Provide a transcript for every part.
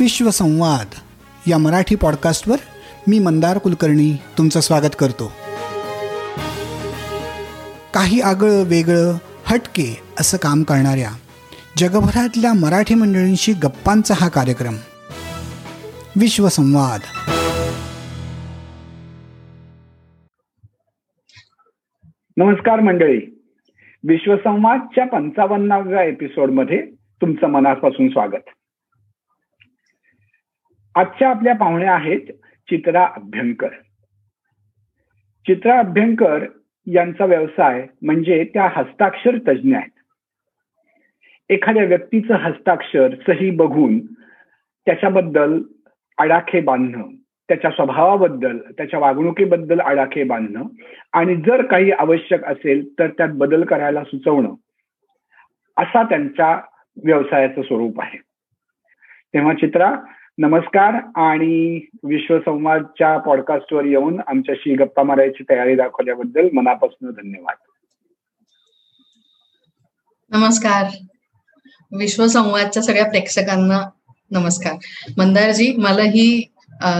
विश्वसंवाद या मराठी पॉडकास्टवर मी मंदार कुलकर्णी तुमचं स्वागत करतो. काही आगळं वेगळं हटके असं काम करणाऱ्या जगभरातल्या मराठी मंडळींशी गप्पांचा हा कार्यक्रम. विश्वसंवाद नमस्कार मंडळी. विश्वसंवादच्या पंचावन्नाव्या एपिसोडमध्ये तुमचं मनापासून स्वागत. आजच्या आपल्या पाहुण्या आहेत चित्रा अभ्यंकर. चित्रा अभ्यंकर यांचा व्यवसाय म्हणजे त्या हस्ताक्षर तज्ज्ञ आहेत. एखाद्या व्यक्तीचं हस्ताक्षर सही बघून त्याच्याबद्दल आडाखे बांधणं त्याच्या स्वभावाबद्दल त्याच्या वागणुकीबद्दल आडाखे बांधणं आणि जर काही आवश्यक असेल तर त्यात बदल करायला सुचवणं असा त्यांच्या व्यवसायाचं स्वरूप आहे. तेव्हा चित्रा नमस्कार आणि विश्वसंवादच्या पॉडकास्टवर येऊन आमच्याशी गप्पा मारायची तयारी दाखवल्याबद्दल मनापासून धन्यवाद. नमस्कार. विश्वसंवादच्या सगळ्या प्रेक्षकांना नमस्कार. मंदारजी मला ही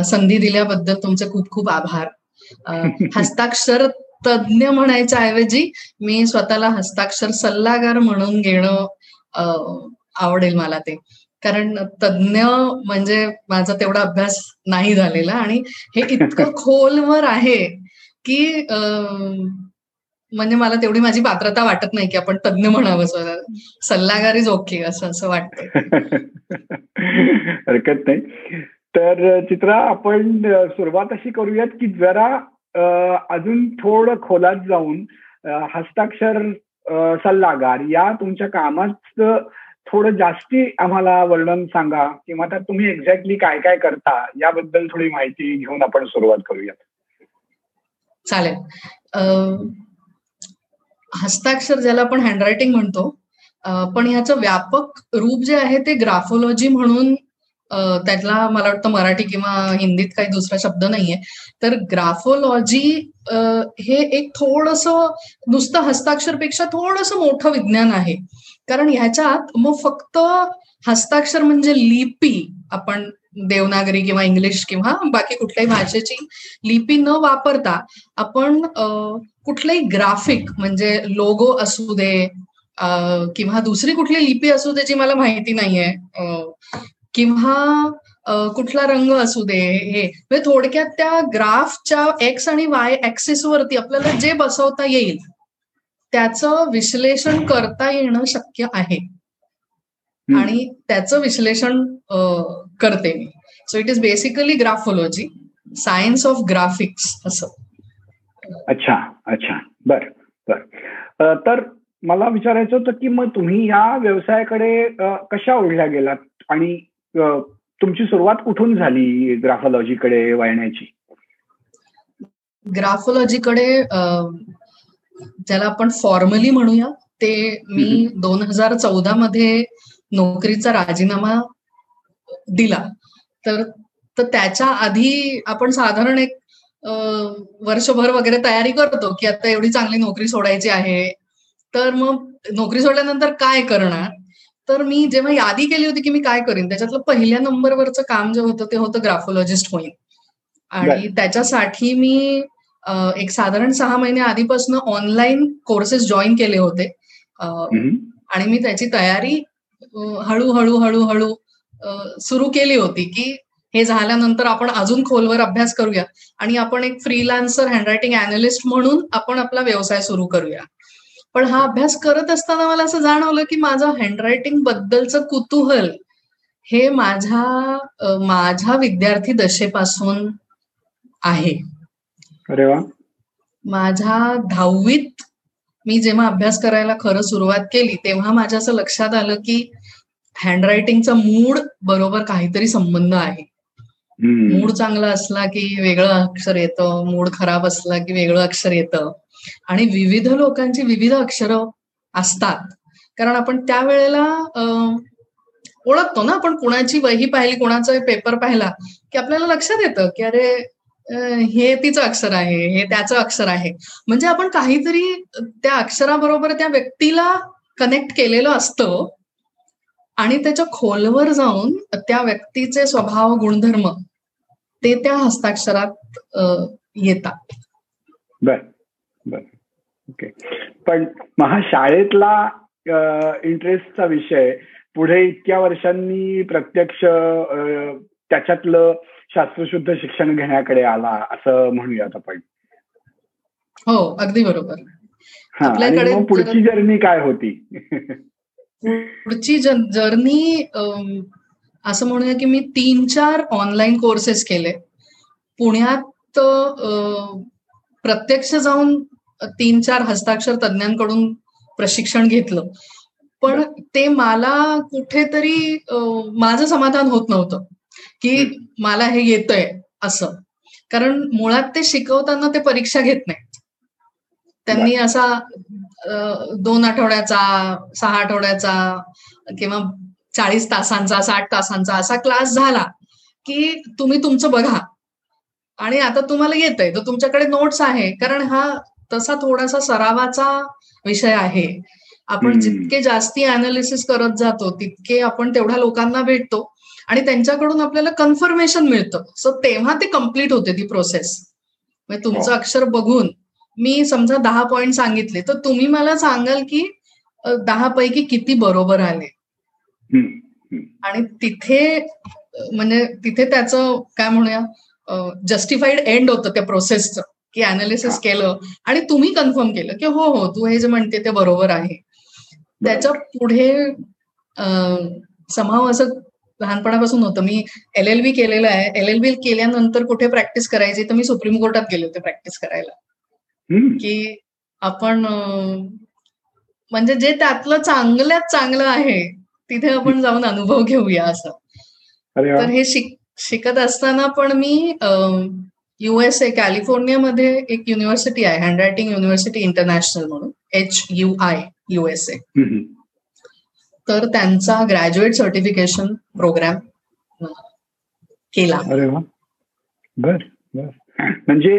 संधी दिल्याबद्दल तुमचे खूप खूप आभार. हस्ताक्षर तज्ज्ञ म्हणायच्या ऐवजी मी स्वतःला हस्ताक्षर सल्लागार म्हणून घेणं आवडेल मला ते. कारण तज्ज्ञ म्हणजे माझा तेवढा अभ्यास नाही झालेला आणि हे इतकं खोलवर आहे की म्हणजे मला तेवढी माझी पात्रता वाटत नाही की आपण तज्ज्ञ म्हणावं सल्लागार इज ओके असं असं वाटतं हरकत नाही. तर चित्रा आपण सुरुवात अशी करूयात की जरा अजून थोडं खोलात जाऊन हस्ताक्षर सल्लागार या तुमच्या कामात थोडं जास्ती आम्हाला वर्णन सांगा किंवा त्यात तुम्ही एक्झॅक्टली काय काय करता याबद्दल थोडी माहिती घेऊन आपण सुरुवात करूयात. चालेल. हस्ताक्षर ज्याला आपण हँडरायटिंग म्हणतो पण ह्याचं व्यापक रूप जे आहे ते ग्राफोलॉजी म्हणून त्यातला मला वाटतं मराठी किंवा हिंदीत काही दुसरा शब्द नाहीये. तर ग्राफोलॉजी हे एक थोडस नुसतं हस्ताक्षरपेक्षा थोडस मोठं विज्ञान आहे. कारण ह्याच्यात मग फक्त हस्ताक्षर म्हणजे लिपी आपण देवनागरी किंवा इंग्लिश किंवा बाकी कुठल्याही भाषेची लिपी न वापरता आपण कुठलंही ग्राफिक म्हणजे लोगो असू दे किंवा दुसरी कुठली लिपी असू दे जी मला माहिती नाहीये किंवा कुठला रंग असू दे हे म्हणजे थोडक्यात त्या ग्राफच्या एक्स आणि वाय ऍक्सिस वरती आपल्याला जे बसवता येईल त्याचं विश्लेषण करता येणं शक्य आहे. आणि त्याचं विश्लेषण करते मी. So it is basically graphology science of graphics असं. अच्छा अच्छा. बर बर. तर मला विचारायचं होतं की मग तुम्ही या व्यवसायाकडे कशा ओढल्या गेलात? आणि तुमची सुरुवात कुठून झाली ग्राफोलॉजीकडे वळण्याची? ग्राफोलॉजीकडे ज्याला आपण फॉर्मली म्हणूया ते मी दोन हजार चौदा मध्ये नोकरीचा राजीनामा दिला. तर त्याच्या आधी आपण साधारण एक वर्षभर वगैरे तयारी करतो की आता एवढी चांगली नोकरी सोडायची आहे. तर मग नोकरी सोडल्यानंतर काय करणार? तर मी जेव्हा यादी केली होती की मी काय करीन त्याच्यातलं पहिल्या नंबरवरचं काम जे होतं ते होतं ग्राफोलॉजिस्ट होईल आणि त्याच्यासाठी मी एक साधारण सहा महिने आधीपासून ऑनलाईन कोर्सेस जॉईन केले होते. आणि मी त्याची तयारी हळूहळू हळूहळू सुरू केली होती की हे झाल्यानंतर आपण अजून खोलवर अभ्यास करूया. आणि आपण एक फ्रीलान्सर हँडरायटिंग अनालिस्ट म्हणून आपण आपला व्यवसाय सुरू करूया. पण हा अभ्यास करत असताना मला असं जाणवलं की माझं हँडरायटिंग बद्दलचं कुतूहल हे माझ्या माझ्या विद्यार्थी दशेपासून आहे. अरे वा. माझ्या दहावीत मी जेव्हा अभ्यास करायला खरं सुरुवात केली तेव्हा माझ्या असं लक्षात आलं की हँडरायटिंगचा मूड बरोबर काहीतरी संबंध आहे. मूड चांगला असला की वेगळं अक्षर येतं मूड खराब असला की वेगळं अक्षर येतं. आणि विविध लोकांची विविध अक्षरं असतात. कारण आपण त्यावेळेला ओळखतो ना आपण कुणाची वही पाहिली कुणाचा पेपर पाहिला की आपल्याला लक्षात येतं की अरे हे तिचं अक्षर आहे हे त्याचं अक्षर आहे. म्हणजे आपण काहीतरी त्या अक्षराबरोबर त्या व्यक्तीला कनेक्ट केलेलं असतं आणि त्याच्या खोलवर जाऊन त्या व्यक्तीचे स्वभाव गुणधर्म ते त्या हस्ताक्षरात येतात. बर बर. ओके. पण महा शाळेतला इंटरेस्टचा विषय पुढे इतक्या वर्षांनी प्रत्यक्ष त्याच्यातलं शास्त्रशुद्ध शिक्षण घेण्याकडे आला असं म्हणूयात आपण. हो अगदी बरोबर. आपल्याकडे पुढची जर्नी काय होती? पुढची जर्नी असं म्हणूया की मी तीन चार ऑनलाईन कोर्सेस केले. पुण्यात प्रत्यक्ष जाऊन तीन चार हस्ताक्षर तज्ञांकडून प्रशिक्षण घेतलं. पण ते मला कुठेतरी माझं समाधान होत नव्हतं. की मला हे येतंय असं. कारण मुळात ते शिकवताना ते परीक्षा घेत नाहीत. त्यांनी असा दोन आठवड्याचा सहा आठवड्याचा किंवा चाळीस तासांचा साठ तासांचा असा क्लास झाला की तुम्ही तुमचं बघा. आणि आता तुम्हाला येत आहे तर तुमच्याकडे नोट्स आहे. कारण हा तसा थोडासा सरावाचा विषय आहे. आपण जितके जास्ती अनालिसिस करत जातो तितके आपण तेवढ्या लोकांना भेटतो. आणि त्यांच्याकडून आपल्याला कन्फर्मेशन मिळतं. सो तेव्हा ते कंप्लीट होते ती प्रोसेस म्हणजे तुमचं हो. अक्षर बघून मी समजा दहा पॉइंट सांगितले तर तुम्ही मला सांगाल की दहा पैकी किती बरोबर आले? आणि तिथे म्हणजे तिथे त्याचं काय म्हणूया जस्टिफाईड एंड होतं त्या प्रोसेसचं की अनालिसिस केलं आणि तुम्ही कन्फर्म केलं की हो हो तू हे जे म्हणते ते बरोबर आहे. त्याच्या पुढे समाव असं लहानपणापासून होतं. मी एल एल बी केलेलं आहे. एल एल बी केल्यानंतर कुठे प्रॅक्टिस करायची? तर मी सुप्रीम कोर्टात गेले होते प्रॅक्टिस करायला. की आपण म्हणजे जे त्यातलं चांगल्यात चांगलं आहे तिथे आपण जाऊन अनुभव घेऊया असं. तर हे शिक शिकत असताना पण मी युएसए कॅलिफोर्नियामध्ये एक युनिव्हर्सिटी आहे. हँडरायटिंग युनिव्हर्सिटी इंटरनॅशनल म्हणून. एच यू आय युएसए तर त्यांचा ग्रॅज्युएट सर्टिफिकेशन प्रोग्राम केला. अरे बर म्हणजे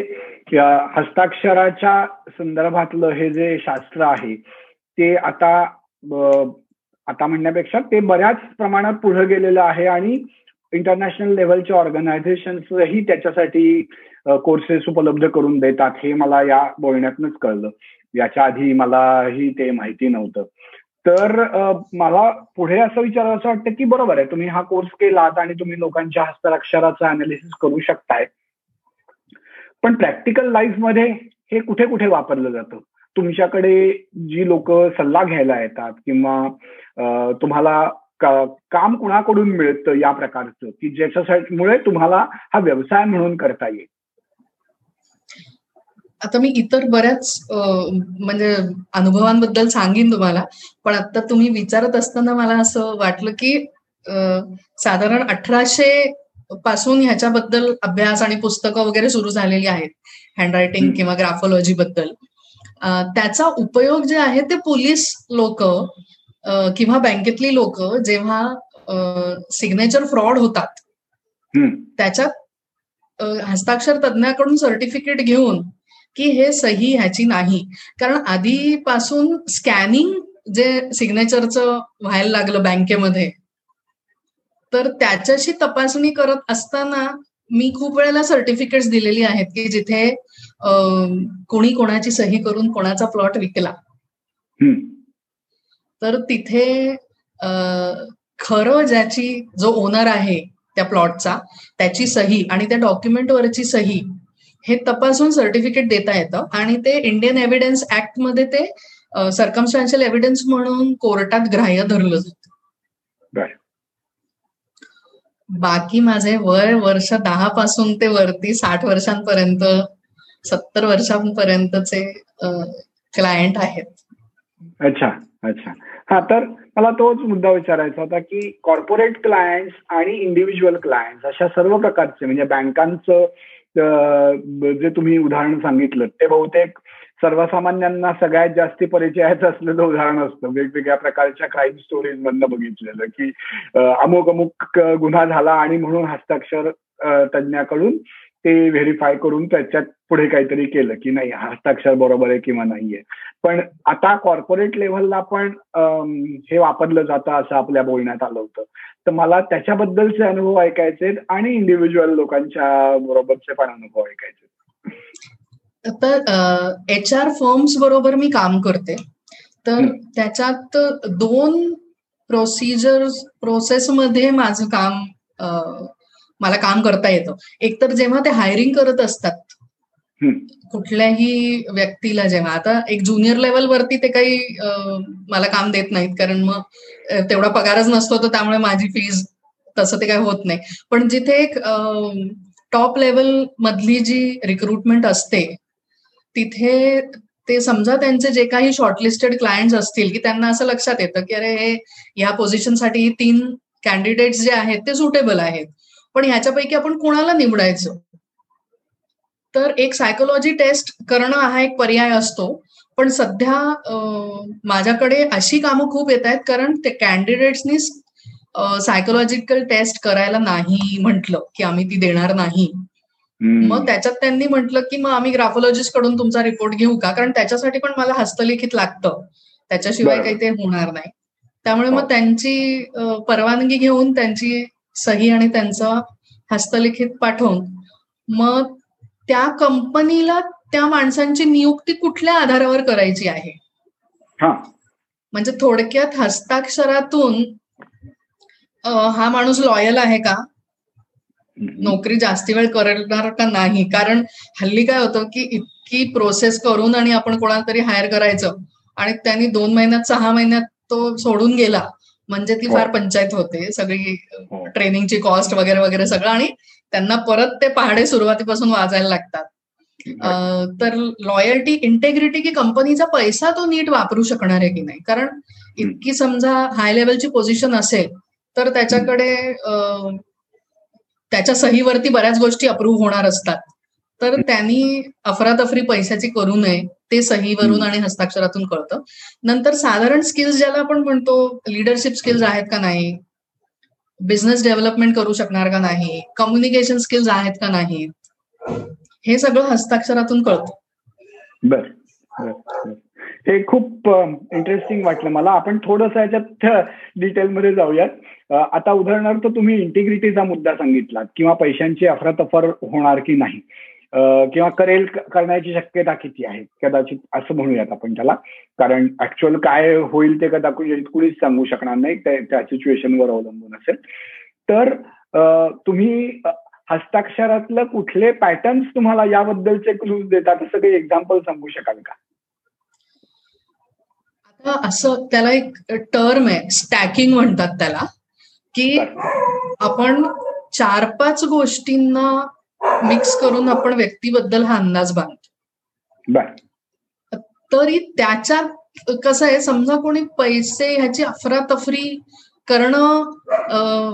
हस्ताक्षराच्या संदर्भातलं हे जे शास्त्र आहे ते आता आता म्हणण्यापेक्षा ते बऱ्याच प्रमाणात पुढे गेलेलं आहे आणि इंटरनॅशनल लेव्हलच्या ऑर्गनायझेशन्सही त्याच्यासाठी कोर्सेस उपलब्ध करून देतात हे मला या बोलण्यातूनच कळलं. याच्या आधी मलाही ते माहिती नव्हतं. तर मला पुढे असं विचारावं असं वाटतं की बरोबर आहे तुम्ही हा कोर्स केलात आणि तुम्ही लोकांच्या हस्ताक्षराचं अनालिसिस करू शकताय. पण प्रॅक्टिकल लाईफमध्ये हे कुठे कुठे वापरलं जातं? तुमच्याकडे जी लोक सल्ला घ्यायला येतात किंवा तुम्हाला काम कुणाकडून मिळतं या प्रकारचं? की ज्याच्यासाठी मुळे तुम्हाला हा व्यवसाय म्हणून करता येईल. आता मी इतर बऱ्याच म्हणजे अनुभवांबद्दल सांगेन तुम्हाला पण आता तुम्ही विचारत असताना मला असं वाटलं की साधारण अठराशे पासून ह्याच्याबद्दल अभ्यास आणि पुस्तकं वगैरे सुरू झालेली आहेत हँडरायटिंग किंवा ग्राफोलॉजी बद्दल. त्याचा उपयोग जे आहे ते पोलीस लोक किंवा बँकेतली लोक जेव्हा सिग्नेचर फ्रॉड होतात. त्याच्यात हस्ताक्षर तज्ञाकडून सर्टिफिकेट घेऊन की हे सही ह्याची नाही. कारण आधीपासून स्कॅनिंग जे सिग्नेचरचं व्हायला लागलं बँकेमध्ये तर त्याच्याशी तपासणी करत असताना मी खूप वेळेला सर्टिफिकेट्स दिलेली आहेत की जिथे कोणी कोणाची सही करून कोणाचा प्लॉट विकला. तर तिथे खरं ज्याची जो ओनर आहे त्या प्लॉटचा त्याची सही आणि त्या डॉक्युमेंटवरची सही हे तपासून सर्टिफिकेट देता येतं. आणि ते इंडियन एव्हिडन्स ऍक्टमध्ये ते सरकमस्टान्शियल एव्हिडन्स म्हणून कोर्टात ग्राह्य धरलं जातं. बाकी माझे वय वर्ष दहा पासून ते वरती साठ वर्षांपर्यंत सत्तर वर्षांपर्यंतचे क्लायंट आहेत. अच्छा अच्छा. हा तर मला तोच मुद्दा विचारायचा होता की कॉर्पोरेट क्लायंट्स आणि इंडिव्हिज्युअल क्लायंट्स अशा सर्व प्रकारचे म्हणजे बँकांचं जे तुम्ही उदाहरण सांगितलं ते बहुतेक सर्वसामान्यांना सगळ्यात जास्ती परिचयाचं असलेलं उदाहरण असतं. वेगवेगळ्या प्रकारच्या क्राईम स्टोरीज मधनं बघितलेलं की अमुक अमुक गुन्हा झाला आणि म्हणून हस्ताक्षर तज्ञाकडून ते व्हेरीफाय करून त्याच्यात पुढे काहीतरी केलं की नाही हस्ताक्षर बरोबर आहे किंवा नाहीये पण आता कॉर्पोरेट लेव्हलला पण हे वापरलं जातं असं आपल्या बोलण्यात आलं होतं. तर मला त्याच्याबद्दलचे अनुभव ऐकायचे आणि इंडिव्हिज्युअल लोकांच्या बरोबरचे पण अनुभव ऐकायचे तर एच आर फर्म्स बरोबर मी काम करते. तर त्याच्यात दोन प्रोसिजर प्रोसेसमध्ये माझं काम मला काम करता येतं. एकतर जेव्हा ते हायरिंग करत असतात कुठल्याही व्यक्तीला जेव्हा. आता एक ज्युनियर लेवलवरती ते काही मला काम देत नाहीत कारण मग तेवढा पगारच नसतो तर त्यामुळे माझी फीज तसं ते काही होत नाही. पण जिथे एक टॉप लेवल मधली जी रिक्रुटमेंट असते तिथे ते समजा त्यांचे जे काही शॉर्टलिस्टेड क्लायंट्स असतील की त्यांना असं लक्षात येतं की अरे हे या पोझिशनसाठी तीन कॅन्डिडेट्स जे आहेत ते सुटेबल आहेत. पण ह्याच्यापैकी आपण कोणाला निवडायचं? तर एक सायकोलॉजी टेस्ट करणं हा एक पर्याय असतो. पण सध्या माझ्याकडे अशी कामं खूप येत आहेत कारण ते कॅन्डिडेट्सनी सायकोलॉजिकल टेस्ट करायला नाही म्हटलं की आम्ही ती देणार नाही. मग त्याच्यात त्यांनी म्हटलं की मग आम्ही ग्राफोलॉजिस्टकडून तुमचा रिपोर्ट घेऊ का? कारण त्याच्यासाठी पण मला हस्तलिखित लागतं. त्याच्याशिवाय काही ते होणार नाही. त्यामुळे मग. त्यांची परवानगी घेऊन त्यांची सही आणि त्यांचं हस्तलिखित पाठवून. मग त्या कंपनीला त्या माणसांची नियुक्ती कुठल्या आधारावर करायची आहे? म्हणजे थोडक्यात हस्ताक्षरातून हा माणूस लॉयल आहे का? नोकरी जास्ती वेळ करणार का नाही? कारण हल्ली काय होतं की इतकी प्रोसेस करून आणि आपण कोणाला तरी हायर करायचं आणि त्यांनी दोन महिन्यात सहा महिन्यात तो सोडून गेला. म्हणजे ती फार हो. पंचायत होते. सगळी हो. ट्रेनिंगची कॉस्ट वगैरे वगैरे सगळं आणि त्यांना परत ते पहाडे सुरुवातीपासून वाजायला लागतात. तर लॉयल्टी इंटेग्रिटी की कंपनीचा पैसा तो नीट वापरू शकणार आहे की नाही? कारण इतकी समजा हाय लेवलची पोझिशन असेल तर त्याच्याकडे त्याच्या सहीवरती बऱ्याच गोष्टी अप्रूव्ह होणार असतात. तर त्यांनी अफरातफरी पैशाची करू नये ते सहीवरून आणि हस्ताक्षरातून कळतं. नंतर साधारण स्किल्स ज्याला आपण म्हणतो लिडरशिप स्किल्स आहेत का नाही? बिझनेस डेव्हलपमेंट करू शकणार का नाही? कम्युनिकेशन स्किल्स आहेत का नाहीत हे सगळं हस्ताक्षरातून कळतं. बर हे खूप इंटरेस्टिंग वाटलं मला. आपण थोडस याच्यात डिटेलमध्ये जाऊयात. आता उदाहरणार्थ तुम्ही इंटिग्रिटीचा मुद्दा सांगितला किंवा पैशांची अफरातफर होणार की नाही. किंवा करेल करण्याची शक्यता किती आहे? कदाचित असं म्हणूयात आपण त्याला. कारण ऍक्च्युअल काय होईल ते कदाचित कुणीच सांगू शकणार नाही. त्या सिच्युएशनवर अवलंबून असेल. तर तुम्ही हस्ताक्षरातलं कुठले पॅटर्न्स तुम्हाला याबद्दलचे क्लूज देतात असं काही एक्झाम्पल सांगू शकाल का? आता असं त्याला एक टर्म आहे स्टॅकिंग म्हणतात त्याला की आपण चार पाच गोष्टींना मिक्स करून आपण व्यक्तीबद्दल हा अंदाज बांधतो. तरी त्याच्यात कसं आहे समजा कोणी पैसे ह्याची अफरातफरी करणं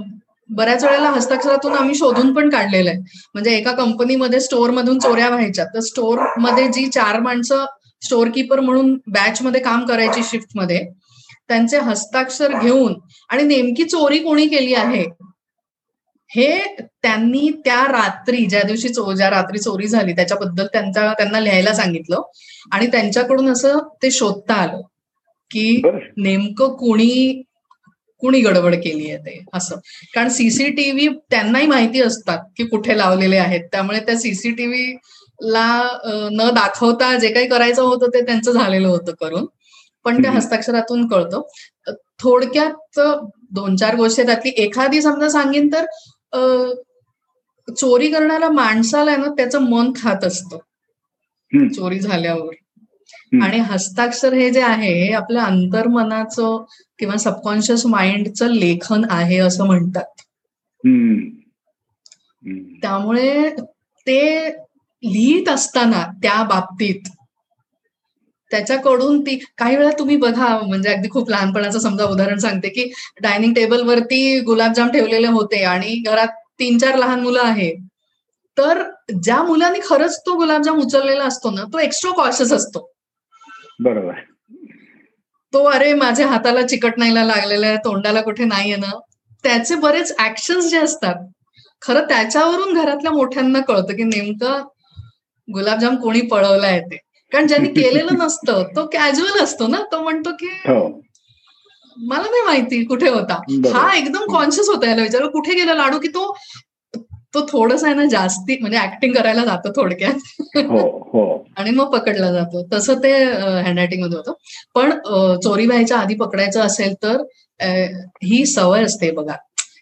बऱ्याच वेळेला हस्ताक्षरातून आम्ही शोधून पण काढलेलं आहे. म्हणजे एका कंपनीमध्ये स्टोअर मधून चोऱ्या व्हायच्या. तर स्टोअरमध्ये जी चार माणसं स्टोअर किपर म्हणून बॅच मध्ये काम करायची शिफ्टमध्ये त्यांचे हस्ताक्षर घेऊन आणि नेमकी चोरी कोणी केली आहे? हे त्यांनी त्या रात्री ज्या दिवशी ज्या रात्री चोरी झाली त्याच्याबद्दल त्यांच्या त्यांना लिहायला सांगितलं. आणि त्यांच्याकडून असं ते शोधता आलं की नेमकं कुणी कुणी गडबड केली आहे ते असं. कारण सीसीटीव्ही त्यांनाही माहिती असतात की कुठे लावलेले आहेत. त्यामुळे त्या सीसीटीव्ही ला न दाखवता जे काही करायचं होतं ते त्यांचं झालेलं होतं करून. पण त्या हस्ताक्षरातून कळतं. थोडक्यात दोन चार गोष्टी त्यातली एखादी समजा सांगेन तर चोरी करणाऱ्या माणसाला ना त्याचं मन खात असतं. चोरी झाल्यावर. आणि हस्ताक्षर हे जे आहे हे आपल्या अंतर्मनाचं किंवा सबकॉन्शियस माइंडचं लेखन आहे असं म्हणतात. त्यामुळे ते लिहित असताना त्या बाबतीत त्याच्याकडून ती काही वेळा तुम्ही बघा म्हणजे अगदी खूप लहानपणाचं समजा उदाहरण सांगते की डायनिंग टेबलवरती गुलाबजाम ठेवलेले होते आणि घरात तीन चार लहान मुलं आहेत तर ज्या मुलांनी खरंच तो गुलाबजाम उचललेला असतो ना तो एक्स्ट्रा कॉशियस असतो. बरोबर. तो अरे माझ्या हाताला चिकटणायला लागलेला आहे तोंडाला कुठे नाहीये ना त्याचे बरेच ऍक्शन जे असतात खरं त्याच्यावरून घरातल्या मोठ्यांना कळतं की नेमकं गुलाबजाम कोणी पळवलाय ते. कारण ज्यांनी केलेलं नसतं तो कॅज्युअल असतो ना तो म्हणतो की हो. मला नाही माहिती कुठे होता. हा एकदम कॉन्शियस होता याला विचार कुठे गेला लाडू की तो तो थोडस आहे ना जास्ती म्हणजे ऍक्टिंग करायला जातो थोडक्यात. हो हो. आणि मग पकडला जातो. तसं ते हँडरायटिंगमध्ये होतं. पण चोरी व्हायच्या आधी पकडायचं असेल तर ही सवय असते बघा.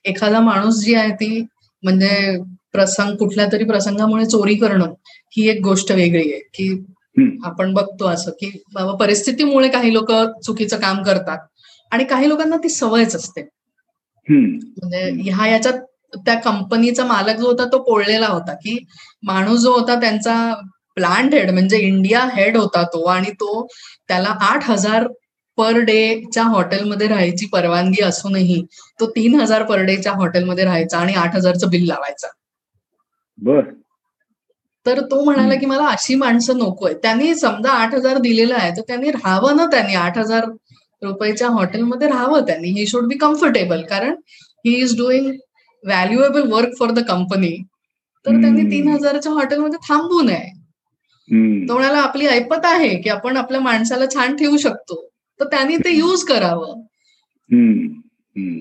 एखादा माणूस जी आहे ती म्हणजे प्रसंग कुठल्या तरी प्रसंगामुळे चोरी करणं ही एक गोष्ट वेगळी आहे. की. आपण बघतो असं की बाबा परिस्थितीमुळे काही लोक चुकीचं काम करतात आणि काही लोकांना ती सवयच असते. म्हणजे ह्या याच्यात त्या कंपनीचा मालक जो होता तो पोळलेला होता की माणूस जो होता त्यांचा प्लांट हेड म्हणजे इंडिया हेड होता तो आणि तो त्याला आठ हजार पर डेच्या हॉटेलमध्ये राहायची परवानगी असूनही तो तीन हजार पर डेच्या हॉटेलमध्ये राहायचा आणि आठ हजारचं बिल लावायचा. बर. तर तो म्हणाला की मला अशी माणसं नकोय. त्यांनी समजा आठ हजार दिलेलं आहे तर त्यांनी राहावं ना त्यांनी. आठ हजार रुपयाच्या हॉटेलमध्ये राहावं त्यांनी. ही शुड बी कम्फर्टेबल कारण he is doing valuable work for the company तर त्यांनी. तीन हजाराच्या हॉटेलमध्ये थांबू नये. तो म्हणाला आपली ऐपत आहे की आपण आपल्या माणसाला छान ठेवू शकतो. तर त्यांनी ते युज करावं.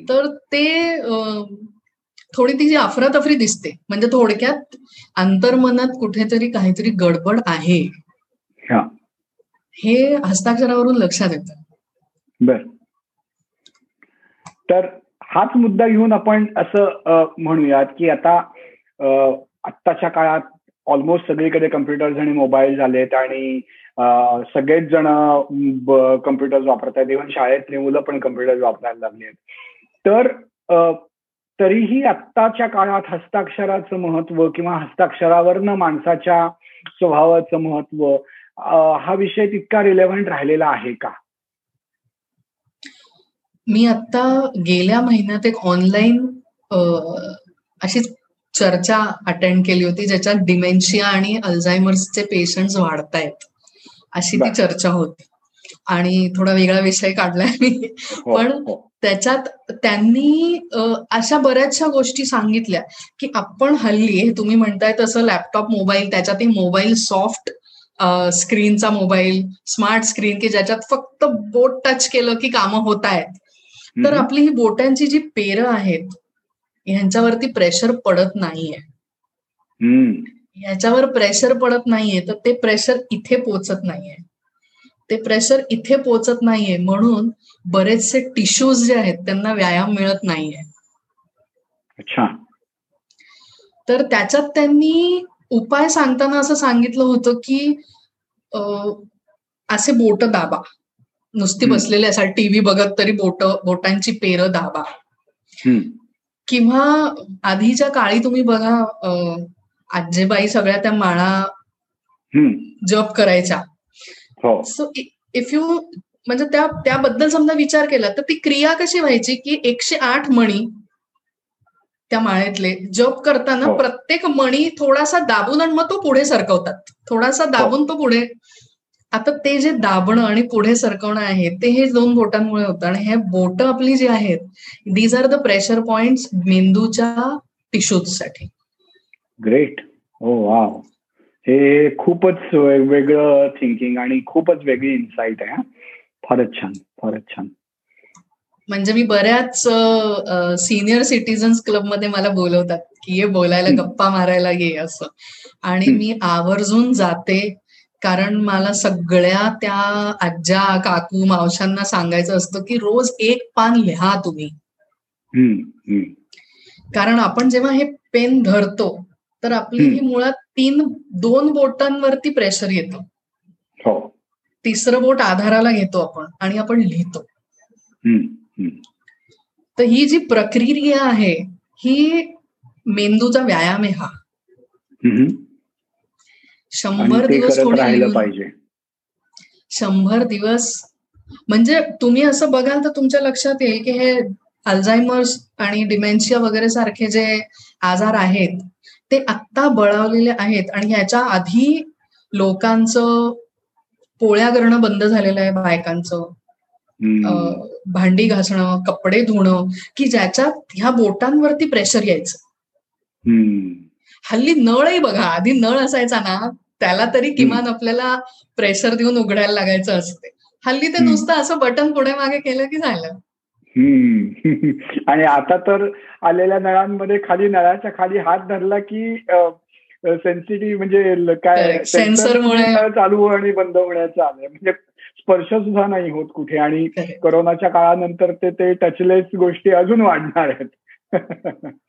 तर ते थोडी तिची अफरातफरी दिसते म्हणजे थोडक्यात अंतर्मनात कुठेतरी काहीतरी गडबड आहे. हा. हे हस्ताक्षरावरून लक्षात येतं. बर. तर हाच मुद्दा घेऊन आपण असं म्हणूयात की आता आत्ताच्या काळात ऑलमोस्ट सगळीकडे कम्प्युटर्स आणि मोबाईल झालेत आणि सगळेच जण कम्प्युटर्स वापरत आहेत इव्हन शाळेतली मुलं पण कम्प्युटर्स वापरायला लागली आहेत तर तरीही आत्ताच्या काळात हस्ताक्षराचं महत्त्व किंवा हस्ताक्षरावरनं माणसाच्या स्वभावाचं महत्त्व हा विषय तितका रिलेव्हंट राहिलेला आहे का मी आता गेल्या महिन्यात एक ऑनलाईन अशीच चर्चा अटेंड केली होती ज्याच्यात डिमेन्शिया आणि अल्झायमर्सचे पेशंट्स वाढतायत अशी ती. चर्चा होती आणि थोडा वेगळा विषय काढलाय मी हो, पण हो. त्याच्यात त्यांनी अशा बऱ्याचशा गोष्टी सांगितल्या की आपण हल्ली हे तुम्ही म्हणताय तसं लॅपटॉप मोबाईल त्याच्यातही मोबाईल सॉफ्ट स्क्रीनचा मोबाईल स्मार्ट स्क्रीन की ज्याच्यात फक्त बोट टच केलं की कामं होत आहेत तर. आपली ही बोटांची जी पेरं आहेत ह्यांच्यावरती प्रेशर पडत नाहीये. ह्याच्यावर प्रेशर पडत नाहीये तर ते प्रेशर इथे पोचत नाहीये ते प्रेशर इथे पोचत नाहीये म्हणून बरेचसे टिश्यूज जे आहेत त्यांना व्यायाम मिळत नाहीये अच्छा तर त्याच्यात त्यांनी उपाय सांगताना असं सांगितलं होतं की असे बोट दाबा नुसती. बसलेले असा टीव्ही बघत तरी बोट बोटांची पेरं दाबा. किंवा आधीच्या काळी तुम्ही बघा आजेबाई सगळ्या त्या माळा. जप करायच्या सो इफ यू म्हणजे त्या त्याबद्दल समजा विचार केला तर ती क्रिया कशी व्हायची की एकशे आठ मणी त्या माळेतले जप करताना हो. प्रत्येक मणी थोडासा दाबून आणि मग तो पुढे सरकवतात. थोडासा दाबून तो पुढे. आता ते जे दाबणं आणि पुढे सरकवणं आहे ते हे दोन बोटांमुळे होतं. आणि हे बोट आपली जी आहेत these are the pressure point मेंदूच्या टिश्यूजसाठी. ग्रेट हो वाव हे खूपच वेगळं थिंकिंग आणि खूपच वेगळी इन्साइट आहे हा. फारच छान फारच छान म्हणजे मी बऱ्याच सिनियर सिटीजन्स क्लबमध्ये मला बोलवतात की ये बोलायला. गप्पा मारायला ये असं आणि. मी आवर्जून जाते कारण मला सगळ्या त्या आज्या काकू मावशांना सांगायचं असतं की रोज एक पान लिहा तुम्ही. कारण आपण जेव्हा हे पेन धरतो तर आपली. ही मुळात तीन दोन बोटांवरती प्रेशर येतं. हो. तिसरं बोट आधाराला घेतो आपण आणि आपण लिहितो. तर ही जी प्रक्रिया आहे ही मेंदूचा व्यायाम आहे हा. शंभर दिवस कोणी शंभर दिवस. म्हणजे तुम्ही असं बघाल तर तुमच्या लक्षात येईल की हे अल्झायमर्स आणि डिमेन्शिया वगैरे सारखे जे आजार आहेत ते आत्ता बळावलेले आहेत आणि ह्याच्या आधी लोकांचं पोळ्या करणं बंद झालेलं आहे बायकांचं. भांडी घासणं कपडे धुणं की ज्याच्यात ह्या बोटांवरती प्रेशर यायचं. हल्ली नळही बघा आधी नळ असायचा ना त्याला तरी किमान आपल्याला प्रेशर देऊन उघडायला लागायचं असते. हल्ली ते नुसतं असं बटन पुढे मागे केलं की झालं. आणि आता तर आलेल्या नळांमध्ये खाली नळाच्या खाली हात धरला की सेन्सिटिव्ह म्हणजे काय सेन्सरमुळे चालू आणि बंद होण्याचं आलंय. म्हणजे स्पर्श सुद्धा नाही होत कुठे आणि कोरोनाच्या काळानंतर ते ते टचलेस गोष्टी अजून वाढणार आहेत.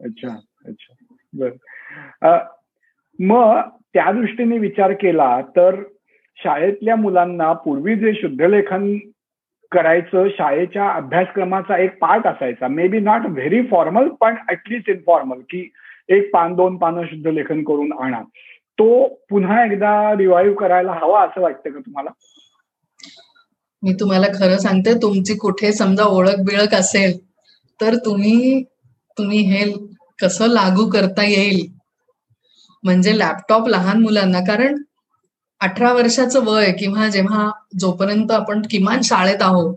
अच्छा अच्छा. बर. मग त्या दृष्टीने विचार केला तर शाळेतल्या मुलांना पूर्वी जे शुद्धलेखन करायचं शाळेच्या अभ्यासक्रमाचा एक पार्ट असायचा. Maybe not very formal पण ऍटलिस्ट इनफॉर्मल की एक पान दोन पानं शुद्ध लेखन करून आणा. तो पुन्हा एकदा रिवाईव्ह करायला हवा असं वाटतं का तुम्हाला? मी तुम्हाला खरं सांगते तुमची कुठे समजा ओळख बिळख असेल तर तुम्ही तुम्ही हे कसं लागू करता येईल? म्हणजे लॅपटॉप लहान मुलांना कारण अठरा वर्षाचं वय किंवा जेव्हा जोपर्यंत आपण किमान शाळेत आहोत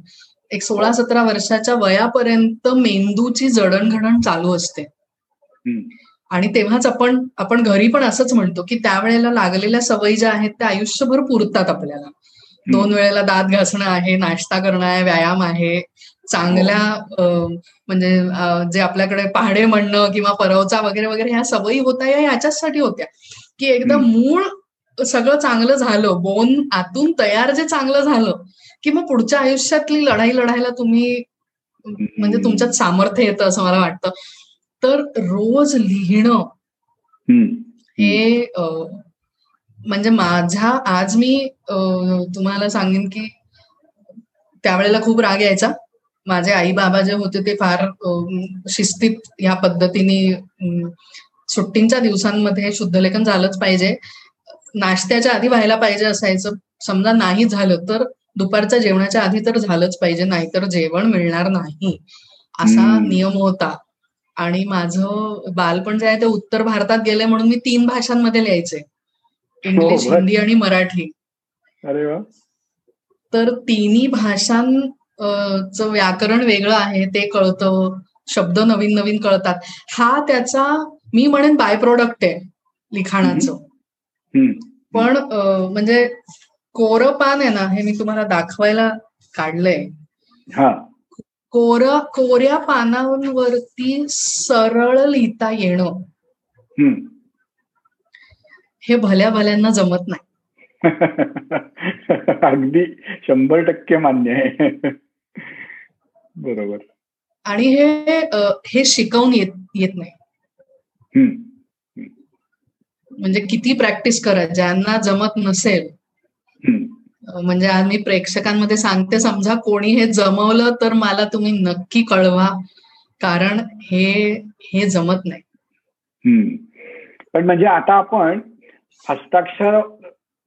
एक सोळा सतरा वर्षाच्या वयापर्यंत मेंदूची जडणघडण चालू असते. आणि तेव्हाच आपण आपण घरी पण असंच म्हणतो की त्यावेळेला लागलेल्या सवयी ज्या आहेत त्या आयुष्यभर पुरतात आपल्याला. दोन वेळेला दात घासणं आहे नाश्ता करणं आहे व्यायाम आहे. चांगल्या म्हणजे जे आपल्याकडे पहाडे म्हणणं किंवा परवचा वगैरे वगैरे ह्या सवयी होत्या या ह्याच्याचसाठी होत्या. की एकदा मूळ सगळं चांगलं झालं बोन आतून तयार जे चांगलं झालं की मग पुढच्या आयुष्यातली लढाई लढायला तुम्ही म्हणजे तुमच्यात सामर्थ्य येतं असं मला वाटतं. तर रोज लिहिणं हे म्हणजे माझ्या आज मी तुम्हाला सांगेन की त्यावेळेला खूप राग यायचा. माझे आई बाबा जे होते ते फार शिस्तीत या पद्धतीने सुट्टींच्या दिवसांमध्ये शुद्धलेखन झालंच पाहिजे. नाश्त्याच्या आधी व्हायला पाहिजे असायचं. समजा नाही झालं तर दुपारच्या जेवणाच्या आधी तर झालंच पाहिजे नाहीतर जेवण मिळणार नाही. असा नियम होता. आणि माझं बालपण जे आहे ते उत्तर भारतात गेले म्हणून मी तीन भाषांमध्ये लिहायचे. इंग्लिश हो, हिंदी आणि मराठी. अरे तर तिन्ही भाषांच व्याकरण वेगळं आहे ते कळतं. शब्द नवीन नवीन कळतात. हा त्याचा मी म्हणेन बाय प्रोडक्ट आहे लिखाणाचं. पण म्हणजे कोरं पान आहे ना हे मी तुम्हाला दाखवायला काढलंय. कोर कोऱ्या पानांवरती सरळ लिहिता येणं. हे भल्या भल्यांना जमत नाही. अगदी शंभर टक्के मान्य आहे. बरोबर. आणि हे हे शिकवून येत येत नाही. म्हणजे किती प्रॅक्टिस करा ज्यांना जमत नसेल. म्हणजे आम्ही प्रेक्षकांमध्ये सांगते समजा कोणी हे जमवलं तर मला तुम्ही नक्की कळवा. कारण हे हे जमत नाही. पण म्हणजे आता आपण हस्ताक्षर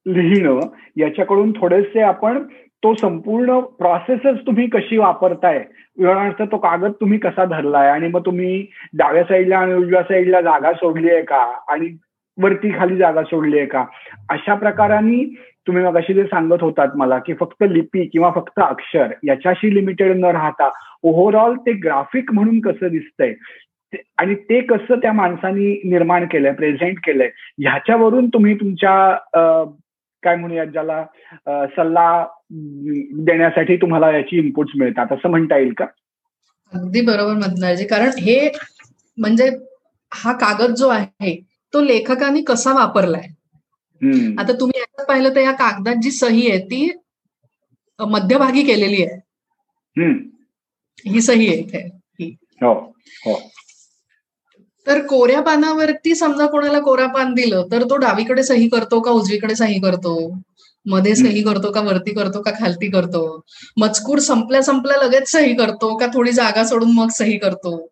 लिहिणं याच्याकडून थोडेसे आपण तो संपूर्ण प्रोसेसच तुम्ही कशी वापरताय? उदाहरणार्थ तो कागद तुम्ही कसा धरलाय? आणि मग तुम्ही डाव्या साईडला आणि उजव्या साईडला जागा सोडली आहे का? आणि वरती खाली जागा सोडली आहे का? अशा प्रकाराने तुम्ही मग अशी जे सांगत होतात मला की फक्त लिपी किंवा फक्त अक्षर याच्याशी लिमिटेड न राहता ओव्हरऑल ते ग्राफिक म्हणून कसं दिसतंय आणि ते कसं त्या माणसानी निर्माण केलंय प्रेझेंट केलंय ह्याच्यावरून तुम्ही तुमच्या काय म्हणूयात ज्याला सल्ला देण्यासाठी तुम्हाला याची इनपुट्स मिळतात असं म्हणता येईल का? अगदी बरोबर म्हणणार कारण हे म्हणजे हा कागद जो आहे तो लेखकाने कसा वापरलाय? आता तुम्ही याच्यात पाहिलं तर या कागदात जी सही आहे ती मध्यभागी केलेली आहे. ही सही आहे इथे. हो, हो. तर कोऱ्या पानावरती समजा कोणाला कोरा पान दिलं तर तो डावीकडे सही करतो का उजवीकडे सही करतो? मध्ये सही करतो का वरती करतो का खालती करतो? मजकूर संपल्या संपल्या लगेच सही करतो का थोडी जागा सोडून मग सही करतो?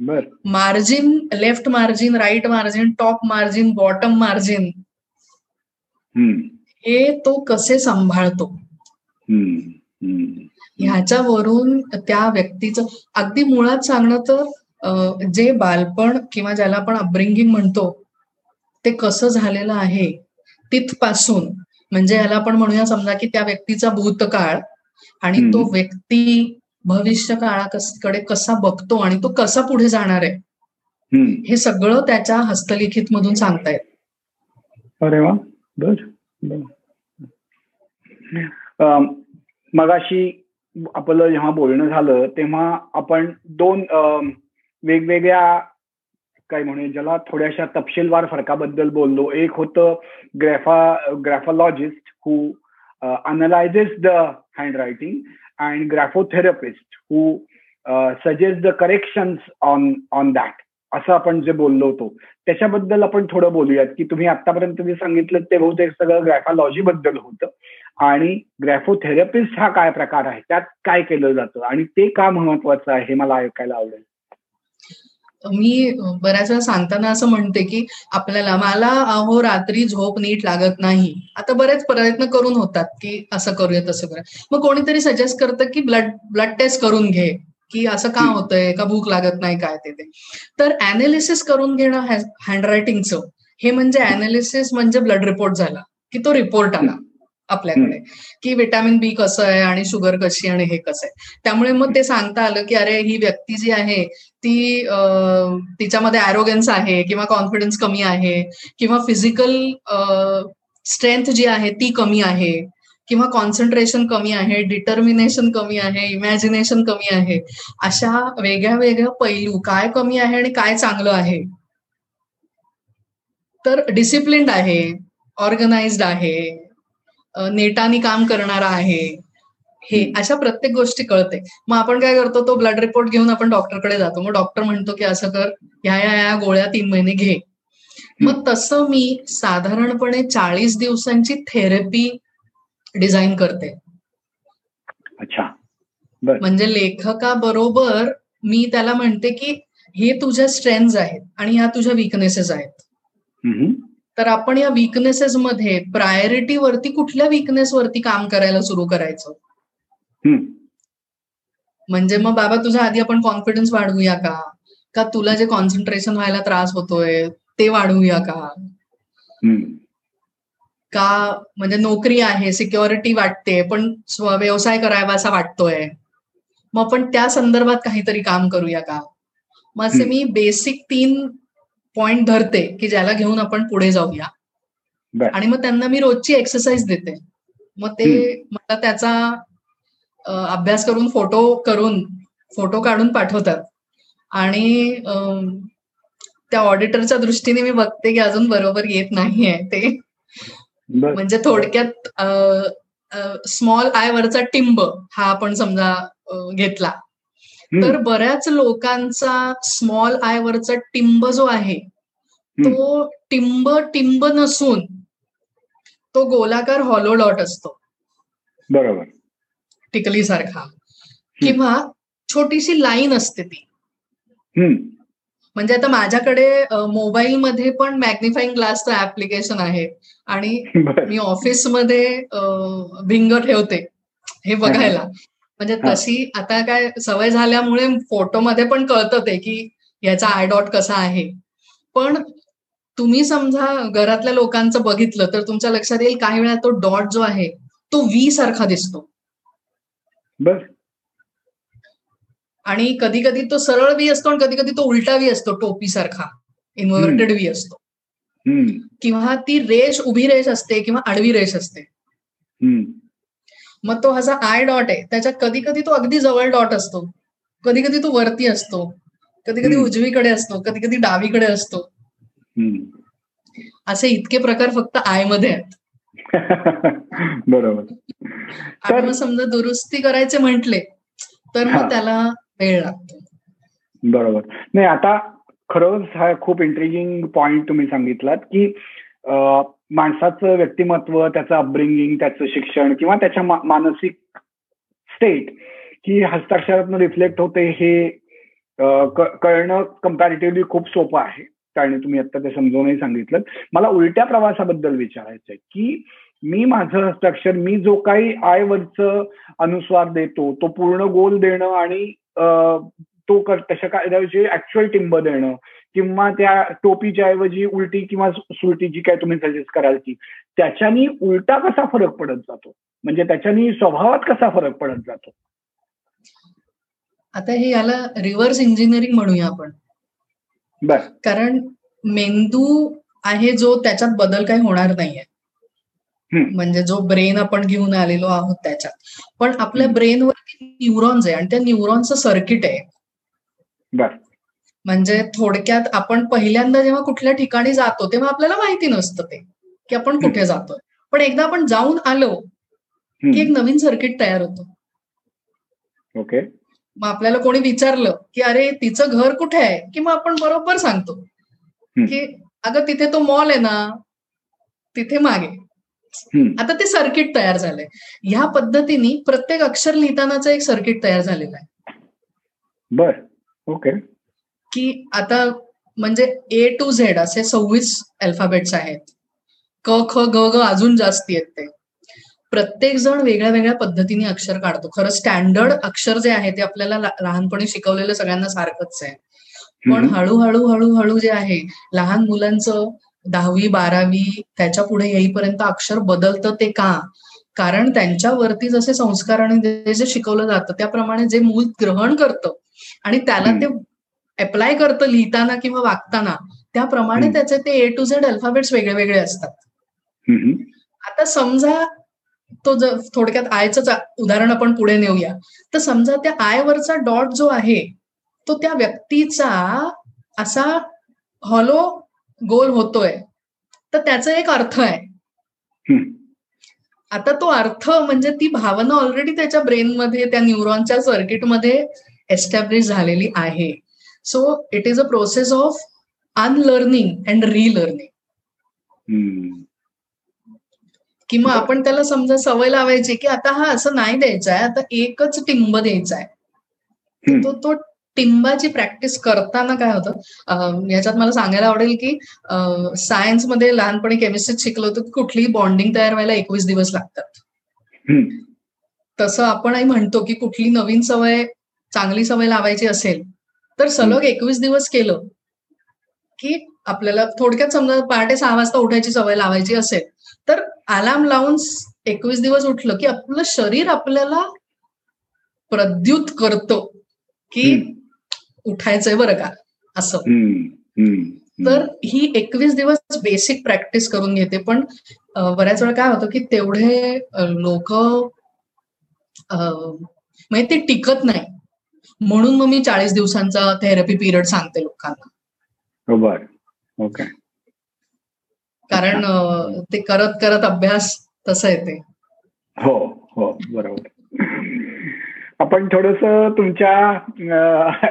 Margin left margin right margin top margin bottom margin. हे तो कसे सांभाळतो? ह्याच्यावरून त्या व्यक्तीचं अगदी मुळात सांगणं तर जे बालपण किंवा ज्याला आपण अपब्रिंगिंग म्हणतो ते कसं झालेलं आहे तिथपासून म्हणजे याला आपण म्हणूया समजा की त्या व्यक्तीचा भूतकाळ आणि तो व्यक्ती भविष्य काळाकडे कसा बघतो आणि तो कसा पुढे जाणार आहे हे सगळं त्याच्या हस्तलिखित मधून सांगतायत अरे वा बर मगाशी आपलं जेव्हा बोलणं झालं तेव्हा आपण दोन वेगवेगळ्या काय म्हणे ज्याला थोड्याशा तपशीलवार फरकाबद्दल बोललो. एक होतं ग्रॅफा graphologist who analyses the handwriting and graphotherapist who suggest the corrections on on that असं आपण जे बोललो होतो. त्याच्याबद्दल आपण थोडं बोलूयात की तुम्ही आतापर्यंत जे सांगितलं ते बहुतेक सगळं ग्रॅफॉलॉजी बद्दल होतं. आणि ग्रॅफोथेरपिस्ट हा काय प्रकार आहे? त्यात काय केलं जातं? आणि ते का महत्वाचं आहे हे मला ऐकायला आवडेल. मी बऱ्याच वेळा सांगताना असं म्हणते की आपल्याला मला अहो रात्री झोप नीट लागत नाही. आता बरेच प्रयत्न करून होतात की असं करूया तसं करूया. मग कोणीतरी सजेस्ट करतं की ब्लड ब्लड टेस्ट करून घे की असं का होतंय का भूक लागत नाही काय ते तर अनालिसिस करून घेणं हँडरायटिंगचं हे म्हणजे अनालिसिस म्हणजे ब्लड रिपोर्ट झाला की तो रिपोर्ट आला. आपल्याकडे. की विटॅमिन बी कसं आहे आणि शुगर कशी आणि हे कसं आहे. त्यामुळे मग ते सांगता आलं की अरे ही व्यक्ती जी आहे ती तिच्यामध्ये अरोगन्स आहे किंवा कॉन्फिडन्स कमी आहे किंवा फिजिकल स्ट्रेंथ जी आहे ती कमी आहे किंवा कॉन्सन्ट्रेशन कमी आहे डिटर्मिनेशन कमी आहे इमॅजिनेशन कमी आहे. अशा वेगळ्या वेगळ्या पैलू काय कमी आहे आणि काय चांगलं आहे? तर डिसिप्लिन्ड आहे ऑर्गनाइज्ड आहे. नेटानी काम करणारा आहे. हे अशा प्रत्येक गोष्टी कळते. मग आपण काय करतो तो ब्लड रिपोर्ट घेऊन आपण डॉक्टरकडे जातो. मग डॉक्टर म्हणतो की असं कर ह्या या या गोळ्या तीन महिने घे. मग तसं मी साधारणपणे चाळीस दिवसांची थेरपी डिझाईन करते. अच्छा. म्हणजे लेखकाबरोबर मी त्याला म्हणते की हे तुझ्या स्ट्रेंथ आहेत आणि या तुझ्या विकनेसेस आहेत. तर आपण या विकनेसेस मध्ये प्रायोरिटी वरती कुठल्या विकनेस वरती काम करायला सुरू करायचं? म्हणजे मग बाबा तुझ्या आधी आपण कॉन्फिडन्स वाढवूया का? का तुला जे कॉन्सन्ट्रेशन व्हायला त्रास होतोय ते वाढवूया का? का म्हणजे नोकरी आहे सिक्युरिटी वाटते पण व्यवसाय करावा असा वाटतोय. मग आपण त्या संदर्भात काहीतरी काम करूया का? मग असे मी बेसिक तीन पॉइंट धरते की ज्याला घेऊन आपण पुढे जाऊया. आणि मग त्यांना मी रोजची एक्सरसाइज देते. मग ते मला त्याचा अभ्यास करून फोटो करून फोटो काढून पाठवतात. आणि त्या ऑडिटरच्या दृष्टीने मी बघते की अजून बरोबर येत नाहीये ते. म्हणजे थोडक्यात स्मॉल आय वरचा टिंब हा आपण समजा घेतला. तर बऱ्याच लोकांचा स्मॉल आय वरचा टिंब जो आहे तो टिंब टिंब नसून तो गोलाकार हॉलो डॉट असतो. बरोबर. टिकली सारखा किंवा छोटीशी लाईन असते ती. म्हणजे आता माझ्याकडे मोबाईलमध्ये पण मॅग्निफाईंग ग्लासचं ऍप्लिकेशन आहे आणि मी ऑफिसमध्ये भिंग ठेवते. हे बघायला. म्हणजे तशी आता काय सवय झाल्यामुळे फोटोमध्ये पण कळतं ते की याचा आय डॉट कसा आहे. पण तुम्ही समजा घरातल्या लोकांचं बघितलं तर तुमच्या लक्षात येईल काही वेळा तो डॉट जो आहे तो व्ही सारखा दिसतो. बर. आणि कधी कधी तो सरळ वी असतो आणि कधी कधी तो उलटा वी असतो टोपी सारखा. इन्व्हर्टेड वी असतो. किंवा ती रेष उभी रेष असते किंवा आडवी रेष असते. मग तो हा आय डॉट आहे. त्याच्यात कधी कधी तो अगदी जवळ डॉट असतो. कधी कधी तो वरती असतो. कधी कधी उजवीकडे असतो. कधी कधी डावीकडे असतो. असे इतके प्रकार फक्त आयमध्ये आहेत. बरोबर. मग समजा दुरुस्ती करायचे म्हटले तर मग त्याला वेळ लागतो. बरोबर. नाही आता खरंच हा खूप इंटरेस्टिंग पॉइंट तुम्ही सांगितलात की माणसाचं व्यक्तिमत्व त्याचं अपब्रिंगिंग त्याचं शिक्षण किंवा त्याच्या मानसिक स्टेट की हस्ताक्षरातून रिफ्लेक्ट होते हे कळणं कम्पॅरेटिव्हली खूप सोपं आहे. कारण तुम्ही आता ते समजूनही सांगितलं. मला उलट्या प्रवासाबद्दल विचारायचंय की मी माझं हस्ताक्षर मी जो काही आयवरच अनुस्वार देतो तो पूर्ण गोल देणं आणि तो तशा काय ऍक्च्युअल टिंब देणं किंवा त्या टोपीच्या ऐवजी उलटी किंवा सुलटी जी काय तुम्ही सजेस्ट कराल ती त्याच्यानी उलटा कसा फरक पडत जातो? म्हणजे त्याच्यानी स्वभावात कसा फरक पडत जातो? आता हे याला रिव्हर्स इंजिनिअरिंग म्हणूया आपण. कारण मेंदू आहे जो त्याच्यात बदल काही होणार नाहीये. म्हणजे जो ब्रेन आपण घेऊन आलेलो आहोत त्याच्यात. पण आपल्या ब्रेनवरती न्यूरॉन्स आहे आणि त्या न्यूरॉनचं सर्किट आहे. म्हणजे थोडक्यात आपण पहिल्यांदा जेव्हा कुठल्या ठिकाणी जातो तेव्हा आपल्याला माहिती नसतं ते की आपण कुठे जातोय. पण एकदा आपण जाऊन आलो की एक नवीन सर्किट तयार होतो. ओके. मग आपल्याला कोणी विचारलं की अरे तिचं घर कुठे आहे? की मग आपण बरोबर सांगतो की अगं तिथे तो मॉल आहे ना तिथे मागे. आता ते सर्किट तयार झालंय. ह्या पद्धतीने प्रत्येक अक्षर लिहितानाचं एक सर्किट तयार झालेलं आहे. बर. ओके. की आता म्हणजे ए टू झेड असे सव्वीस अल्फाबेट्स आहेत. क ख ग ग अजून जास्ती आहेत ते. प्रत्येक जण वेगळ्या वेगळ्या पद्धतीने अक्षर काढतो. खरं स्टँडर्ड अक्षर जे आहे ते आपल्याला लहानपणी शिकवलेलं सगळ्यांना सारखंच आहे. पण हळूहळू हळूहळू जे आहे लहान मुलांचं दहावी बारावी त्याच्या पुढे येईपर्यंत अक्षर बदलतं ते का? कारण त्यांच्यावरती जसे संस्कार आणि जे शिकवलं जातं त्याप्रमाणे जे मूल ग्रहण करतं आणि त्याला ते अप्लाय करतं लिहिताना किंवा वागताना त्याप्रमाणे त्याचे ते ए टू झेड अल्फाबेट्स वेगळे वेगळे असतात आता समजा तो जर थोडक्यात आयचं उदाहरण आपण पुढे नेऊया. तर समजा त्या आयवरचा डॉट जो आहे तो त्या व्यक्तीचा असा हॉलो गोल होतोय. तर त्याचा एक अर्थ आहे. आता तो अर्थ म्हणजे ती भावना ऑलरेडी त्याच्या ब्रेनमध्ये त्या न्यूरॉनच्या सर्किटमध्ये एस्टॅब्लिश झालेली आहे. So it is a process of unlearning and relearning किंवा आपण त्याला समजा सवय लावायची की आता हा असं नाही द्यायचा आहे आता एकच टिंब द्यायचा आहे. तो तो टिंबाची प्रॅक्टिस करताना काय होतं? याच्यात मला सांगायला आवडेल की सायन्समध्ये लहानपणी केमिस्ट्रीत शिकलो होतो की कुठलीही बॉन्डिंग तयार व्हायला एकवीस दिवस लागतात. तसं आपणही म्हणतो की कुठली नवीन सवय चांगली सवय लावायची असेल तर सलग एकवीस दिवस केलं की आपल्याला थोडक्यात समजा पहाटे सहा वाजता उठायची सवय लावायची असेल तर अलार्म लावून एकवीस दिवस उठलं की आपलं शरीर आपल्याला प्रद्युत करतो की उठायचंय बरं का असं. तर ही एकवीस दिवस बेसिक प्रॅक्टिस करून घेते. पण बऱ्याच वेळा काय होतं की तेवढे लोक म्हणजे ते टिकत नाही. म्हणून मग मी चाळीस दिवसांचा थेरपी पिरियड सांगते लोकांना. बर. ओके. कारण ते करत करत अभ्यास तसं येते हो हो बरोबर. आपण थोडस तुमच्या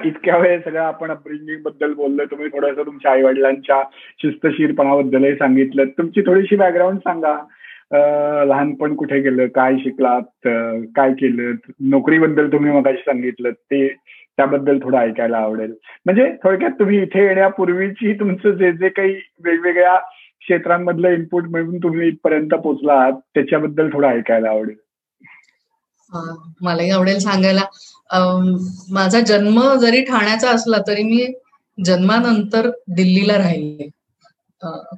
इतक्या वेळ सगळं आपण अपब्रिंगिंगबद्दल बोललोय तुम्ही थोडस तुमच्या आई वडिलांच्या शिस्तशीरपणाबद्दलही सांगितलं. तुमची थोडीशी बॅकग्राऊंड सांगा. लहानपण कुठे गेलं काय शिकलात काय केलं नोकरीबद्दल तुम्ही मगाशी सांगितलं ते त्याबद्दल थोडं ऐकायला आवडेल. म्हणजे थोडक्यात तुम्ही इथे येण्यापूर्वीची तुमचं जे जे काही वेगवेगळ्या क्षेत्रांमधलं इनपुट मिळून तुम्ही इथपर्यंत पोहोचलात त्याच्याबद्दल थोडं ऐकायला आवडेल. मलाही आवडेल सांगायला. माझा जन्म जरी ठाण्याचा असला तरी मी जन्मानंतर दिल्लीला राहिले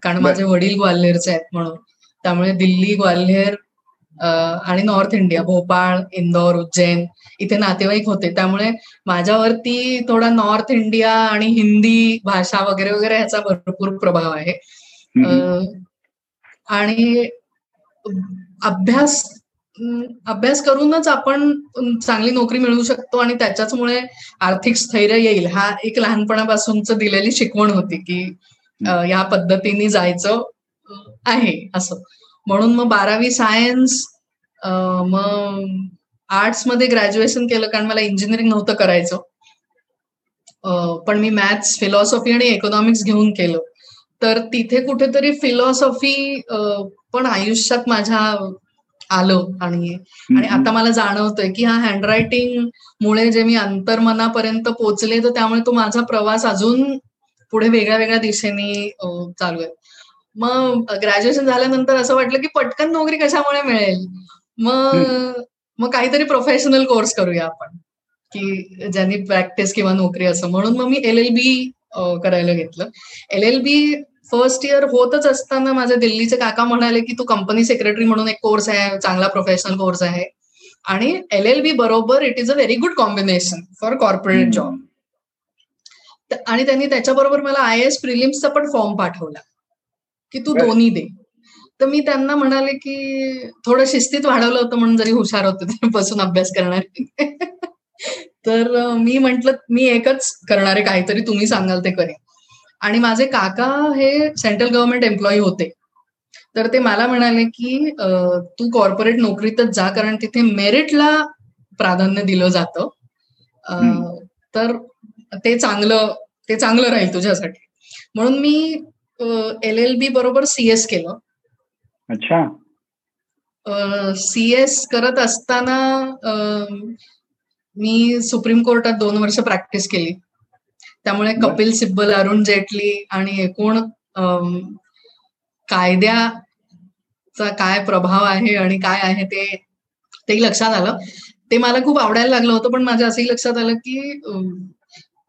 कारण माझे वडील ग्वाल्हेरचे आहेत म्हणून. त्यामुळे दिल्ली ग्वाल्हेर आणि नॉर्थ इंडिया भोपाळ इंदौर उज्जैन इथे नातेवाईक होते. त्यामुळे माझ्यावरती थोडा नॉर्थ इंडिया आणि हिंदी भाषा वगैरे वगैरे ह्याचा भरपूर प्रभाव आहे. आणि अभ्यास अभ्यास करूनच आपण चांगली नोकरी मिळवू शकतो आणि त्याच्याचमुळे आर्थिक स्थैर्य येईल. हा एक लहानपणापासूनच दिलेली शिकवण होती की या पद्धतीने जायचं. आहे असं. म्हणून मग बारावी सायन्स मग आर्ट्समध्ये ग्रॅज्युएशन केलं कारण मला इंजिनिअरिंग नव्हतं करायचं. पण मी मॅथ्स फिलॉसॉफी आणि इकॉनॉमिक्स घेऊन केलं. तर तिथे कुठेतरी फिलॉसॉफी पण आयुष्यात माझ्या आलं आणि आणि आता मला जाणवतंय की हा हँडरायटिंग मुळे जे मी अंतर्मनापर्यंत पोचले तर त्यामुळे तो माझा प्रवास अजून पुढे वेगळ्या वेगळ्या दिशेने चालू आहे. मग ग्रॅज्युएशन झाल्यानंतर असं वाटलं की पटकन नोकरी कशामुळे मिळेल? मग मग काहीतरी प्रोफेशनल कोर्स करूया आपण. की ज्यांनी प्रॅक्टिस किंवा नोकरी असं. म्हणून मग मी एल एल बी करायला घेतलं. L L B first year होतच असताना माझे दिल्लीचे काका म्हणाले की तू कंपनी सेक्रेटरी म्हणून एक कोर्स आहे चांगला प्रोफेशनल कोर्स आहे. आणि एल एल बी बरोबर it is a very good combination for corporate job आणि त्यांनी त्याच्याबरोबर मला आय एस प्रिलिम्सचा पण फॉर्म पाठवला. की तू दोन्ही दे. तर मी त्यांना म्हणाले की थोडं शिस्तीत वाढवलं होतं म्हणून जरी हुशार होते बसून अभ्यास करणार तर मी म्हंटल मी एकच करणारे काहीतरी तुम्ही सांगाल ते करेन. आणि माझे काका हे सेंट्रल गव्हर्नमेंट एम्प्लॉई होते. तर ते मला म्हणाले की तू कॉर्पोरेट नोकरीतच जा कारण तिथे मेरिटला प्राधान्य दिलं जातं. तर ते चांगलं ते चांगलं राहील तुझ्यासाठी. म्हणून मी एल एल बी बरोबर सीएस केलं. अच्छा. सीएस करत असताना मी सुप्रीम कोर्टात दोन वर्ष प्रॅक्टिस केली. त्यामुळे कपिल सिब्बल अरुण जेटली आणि एकूण कायद्याचा काय प्रभाव आहे आणि काय आहे ते ते लक्षात आलं. ते मला खूप आवडायला लागलं होतं पण माझ्या असंही लक्षात आलं की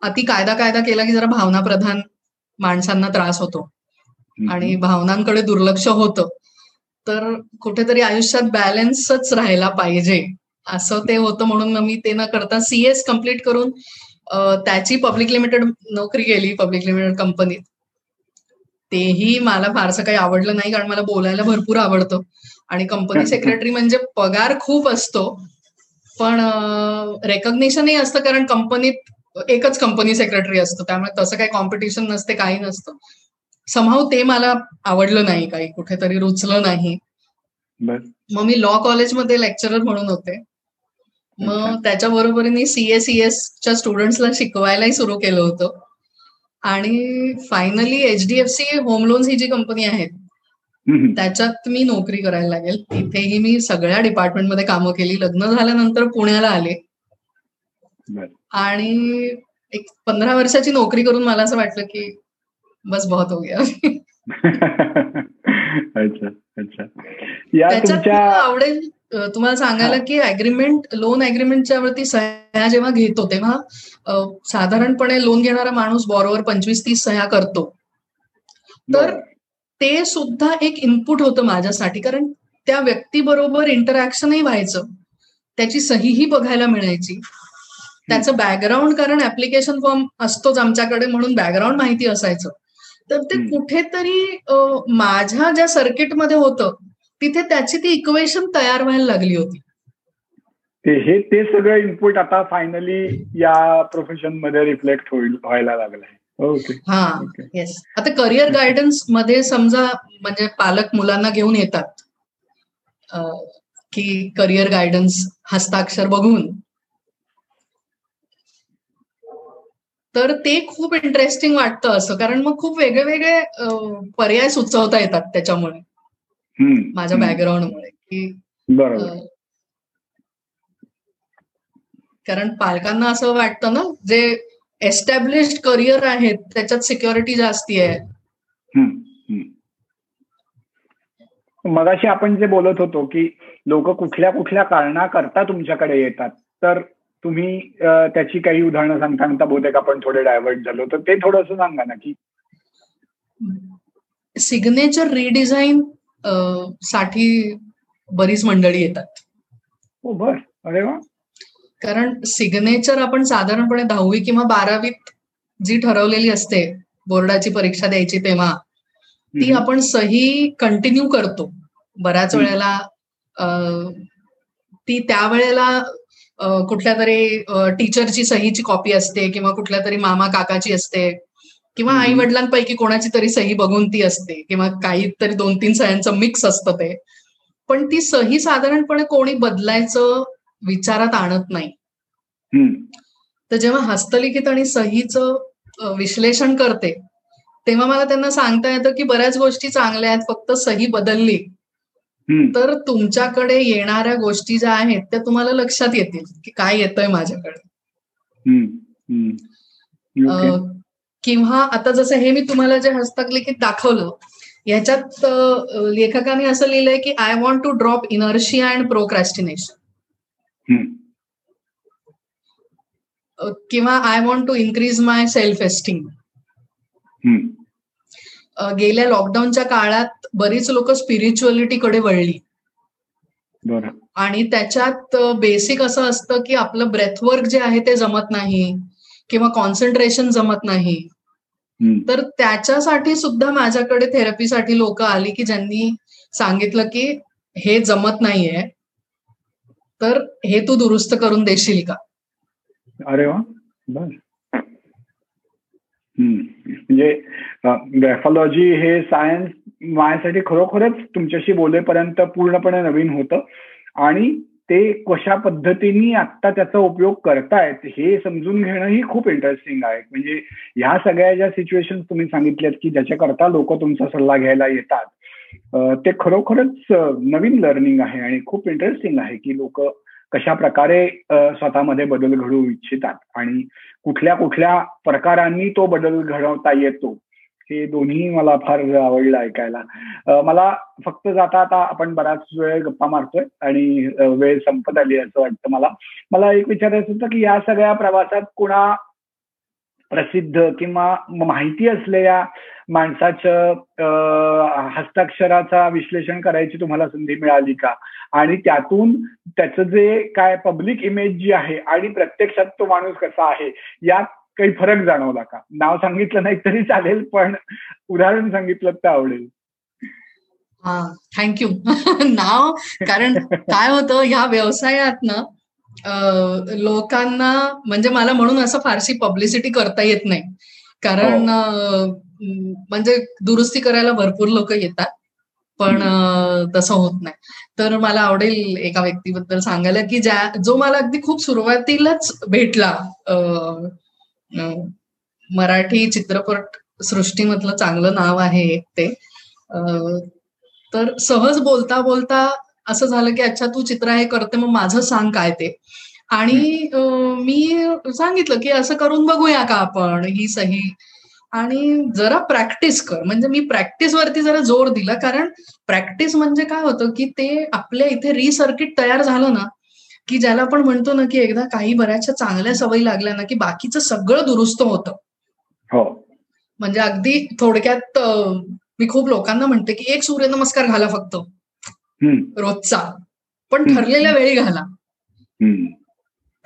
अति कायदा कायदा केला की जरा भावना प्रधान माणसांना त्रास होतो. आणि भावनांकडे दुर्लक्ष होतं. तर कुठेतरी आयुष्यात बॅलन्सच राहायला पाहिजे. असं ते होतं म्हणून मी ते न करता सीएस कंप्लीट करून त्याची पब्लिक लिमिटेड नोकरी केली पब्लिक लिमिटेड कंपनीत तेही मला फारसं काही आवडलं नाही कारण मला बोलायला भरपूर आवडतं. आणि कंपनी सेक्रेटरी म्हणजे पगार खूप असतो. पण रेकग्नेशनही असतं कारण कंपनीत एकच कंपनी सेक्रेटरी असतो. त्यामुळे तसं काही कॉम्पिटिशन नसते काही नसतं. समाव ते मला आवडलं नाही काही कुठेतरी रुचलं नाही. मग मी लॉ कॉलेजमध्ये लेक्चरर म्हणून होते. मग त्याच्या बरोबरीने सीएसीएसच्या स्टुडंट्सला शिकवायलाही सुरू केलं होतं. आणि फायनली एचडीएफसी होम लोन्स ही जी कंपनी आहे त्याच्यात मी नोकरी करायला लागेल. तिथेही मी सगळ्या डिपार्टमेंटमध्ये कामं केली. लग्न झाल्यानंतर पुण्याला आले. आणि एक पंधरा वर्षाची नोकरी करून मला असं वाटलं की बस बहुत हो गया अच्छा अच्छा। या आवडेल तुम्हाला सांगायला की अग्रीमेंट लोन अग्रीमेंटच्या वरती सह्या जेव्हा घेतो तेव्हा साधारणपणे लोन घेणारा माणूस बॉरोवर पंचवीस तीस सह्या करतो. तर ते सुद्धा एक इनपुट होतं माझ्यासाठी कारण त्या व्यक्तीबरोबर इंटरॅक्शनही व्हायचं. त्याची सहीही बघायला मिळायची. त्याचं बॅकग्राऊंड कारण ऍप्लिकेशन फॉर्म असतोच आमच्याकडे म्हणून बॅकग्राऊंड माहिती असायचं. तर ते कुठेतरी माझ्या ज्या सर्किटमध्ये होतं तिथे त्याची ती इक्वेशन तयार व्हायला लागली होती. ते हे ते सगळं इनपुट आता फायनली या प्रोफेशनमध्ये रिफ्लेक्ट होईल व्हायला लागलंय ओके हा येस आता करिअर गायडन्समध्ये समजा म्हणजे पालक मुलांना घेऊन येतात की करिअर गायडन्स हस्ताक्षर बघून तर ते खूप इंटरेस्टिंग वाटतं असं. कारण मग खूप वेगळे वेगळे पर्याय सुचवता येतात त्याच्यामुळे. माझ्या बॅकग्राऊंडमुळे की कारण पालकांना असं वाटतं ना जे एस्टॅब्लिश्ड करिअर आहेत त्याच्यात सिक्युरिटी जास्ती आहे. मगाशी आपण जे बोलत होतो की लोक कुठल्या कुठल्या कारणाकरता तुमच्याकडे येतात तर तुम्ही त्याची काही उदाहरणं सांगता सांगता बहुतेक आपण थोडे डायव्हर्ट झालो. तर ते थोडस सांगा ना की. सिग्नेचर रिडिझाईन साठी बरीच मंडळी येतात. हो बर. अरे वा. कारण सिग्नेचर आपण साधारणपणे दहावी किंवा बारावीत जी ठरवलेली असते बोर्डाची परीक्षा द्यायची तेव्हा ती आपण सही कंटिन्यू करतो. बऱ्याच वेळेला ती त्यावेळेला कुठल्या तरी टीचरची सहीची कॉपी असते किंवा कुठल्या तरी मामा काकाची असते किंवा आई वडिलांपैकी कोणाची तरी सही बघून ती असते किंवा काहीतरी दोन तीन सह्यांचं मिक्स असतं ते. पण ती सही साधारणपणे कोणी बदलायचं विचारात आणत नाही. तर जेव्हा हस्तलिखित आणि सहीचं विश्लेषण करते तेव्हा मला त्यांना सांगता येतं की बऱ्याच गोष्टी चांगल्या आहेत फक्त सही बदलली. तर तुमच्याकडे येणाऱ्या गोष्टी ज्या आहेत त्या तुम्हाला लक्षात येतील की काय येतंय माझ्याकडे. किंवा आता जसं हे मी तुम्हाला जे हस्तलिखित दाखवलं ह्याच्यात लेखकाने असं लिहिलंय की I want to drop inertia and procrastination किंवा I want to increase my self esteem गेल्या लॉकडाऊनच्या काळात बरीच लोक स्पिरिच्युअलिटीकडे वळली. आणि त्याच्यात बेसिक असं असतं की आपलं ब्रेथवर्क जे आहे ते जमत नाही किंवा कॉन्सन्ट्रेशन जमत नाही. तर त्याच्यासाठी सुद्धा माझ्याकडे थेरपीसाठी लोक आली की ज्यांनी सांगितलं की हे जमत नाहीये तर हे तू दुरुस्त करून देशील का? अरे वा बर. म्हणजे ग्रॅफॉलॉजी हे सायन्स माझ्यासाठी खरोखरच तुमच्याशी बोलेपर्यंत पूर्णपणे नवीन होतं. आणि ते कशा पद्धतीने आता त्याचा उपयोग करतायत हे समजून घेणं ही खूप इंटरेस्टिंग आहे. म्हणजे ह्या सगळ्या ज्या सिच्युएशन तुम्ही सांगितल्यात की ज्याच्याकरता लोक तुमचा सल्ला घ्यायला येतात ते खरोखरच नवीन लर्निंग आहे आणि खूप इंटरेस्टिंग आहे की लोक कशा प्रकारे स्वतःमध्ये बदल घडवू इच्छितात. आणि कुठल्या कुठल्या प्रकारांनी तो बदल घडवता येतो हे दोन्ही मला फार आवडलं ऐकायला. मला फक्त जाता आता आपण बराच वेळ गप्पा मारतोय आणि वेळ संपत आली असं वाटतं मला. मला एक विचारायचं होतं की या सगळ्या प्रवासात कुणा प्रसिद्ध किंवा माहिती असलेल्या माणसाचं हस्ताक्षराचा विश्लेषण करायची तुम्हाला संधी मिळाली का? आणि त्यातून त्याचं जे काय पब्लिक इमेज जी आहे आणि प्रत्यक्षात तो माणूस कसा आहे यात काही फरक जाणवला का? नाव सांगितलं नाही तरी चालेल पण उदाहरण सांगितलं तर आवडेल. हा थँक्यू नाव कारण काय होतं ह्या व्यवसायात ना लोकांना म्हणजे मला म्हणून असं फारशी पब्लिसिटी करता येत नाही. कारण हो. म्हणजे दुरुस्ती करायला भरपूर लोक येतात पण तसं होत नाही. तर मला आवडेल एका व्यक्तीबद्दल सांगायला की ज्या जो मला अगदी खूप सुरुवातीलाच भेटला मराठी चित्रपट सृष्टीमधलं चांगलं नाव आहे एक ते. तर सहज बोलता बोलता असं झालं की अच्छा तू चित्र हे करते मग माझं सांग काय ते? आणि मी सांगितलं की असं करून बघूया का आपण ही सही? आणि जरा प्रॅक्टिस कर. म्हणजे मी प्रॅक्टिस वरती जरा जोर दिला कारण प्रॅक्टिस म्हणजे काय होतं की ते आपल्या इथे रिसर्किट तयार झालं ना की ज्याला आपण म्हणतो ना की एकदा काही बऱ्याचशा चांगल्या सवयी लागल्या ना की बाकीचं सगळं दुरुस्त होतं. हो. म्हणजे अगदी थोडक्यात मी खूप लोकांना म्हणते की एक सूर्यनमस्कार घाला फक्त. रोजचा. पण ठरलेल्या वेळी घाला.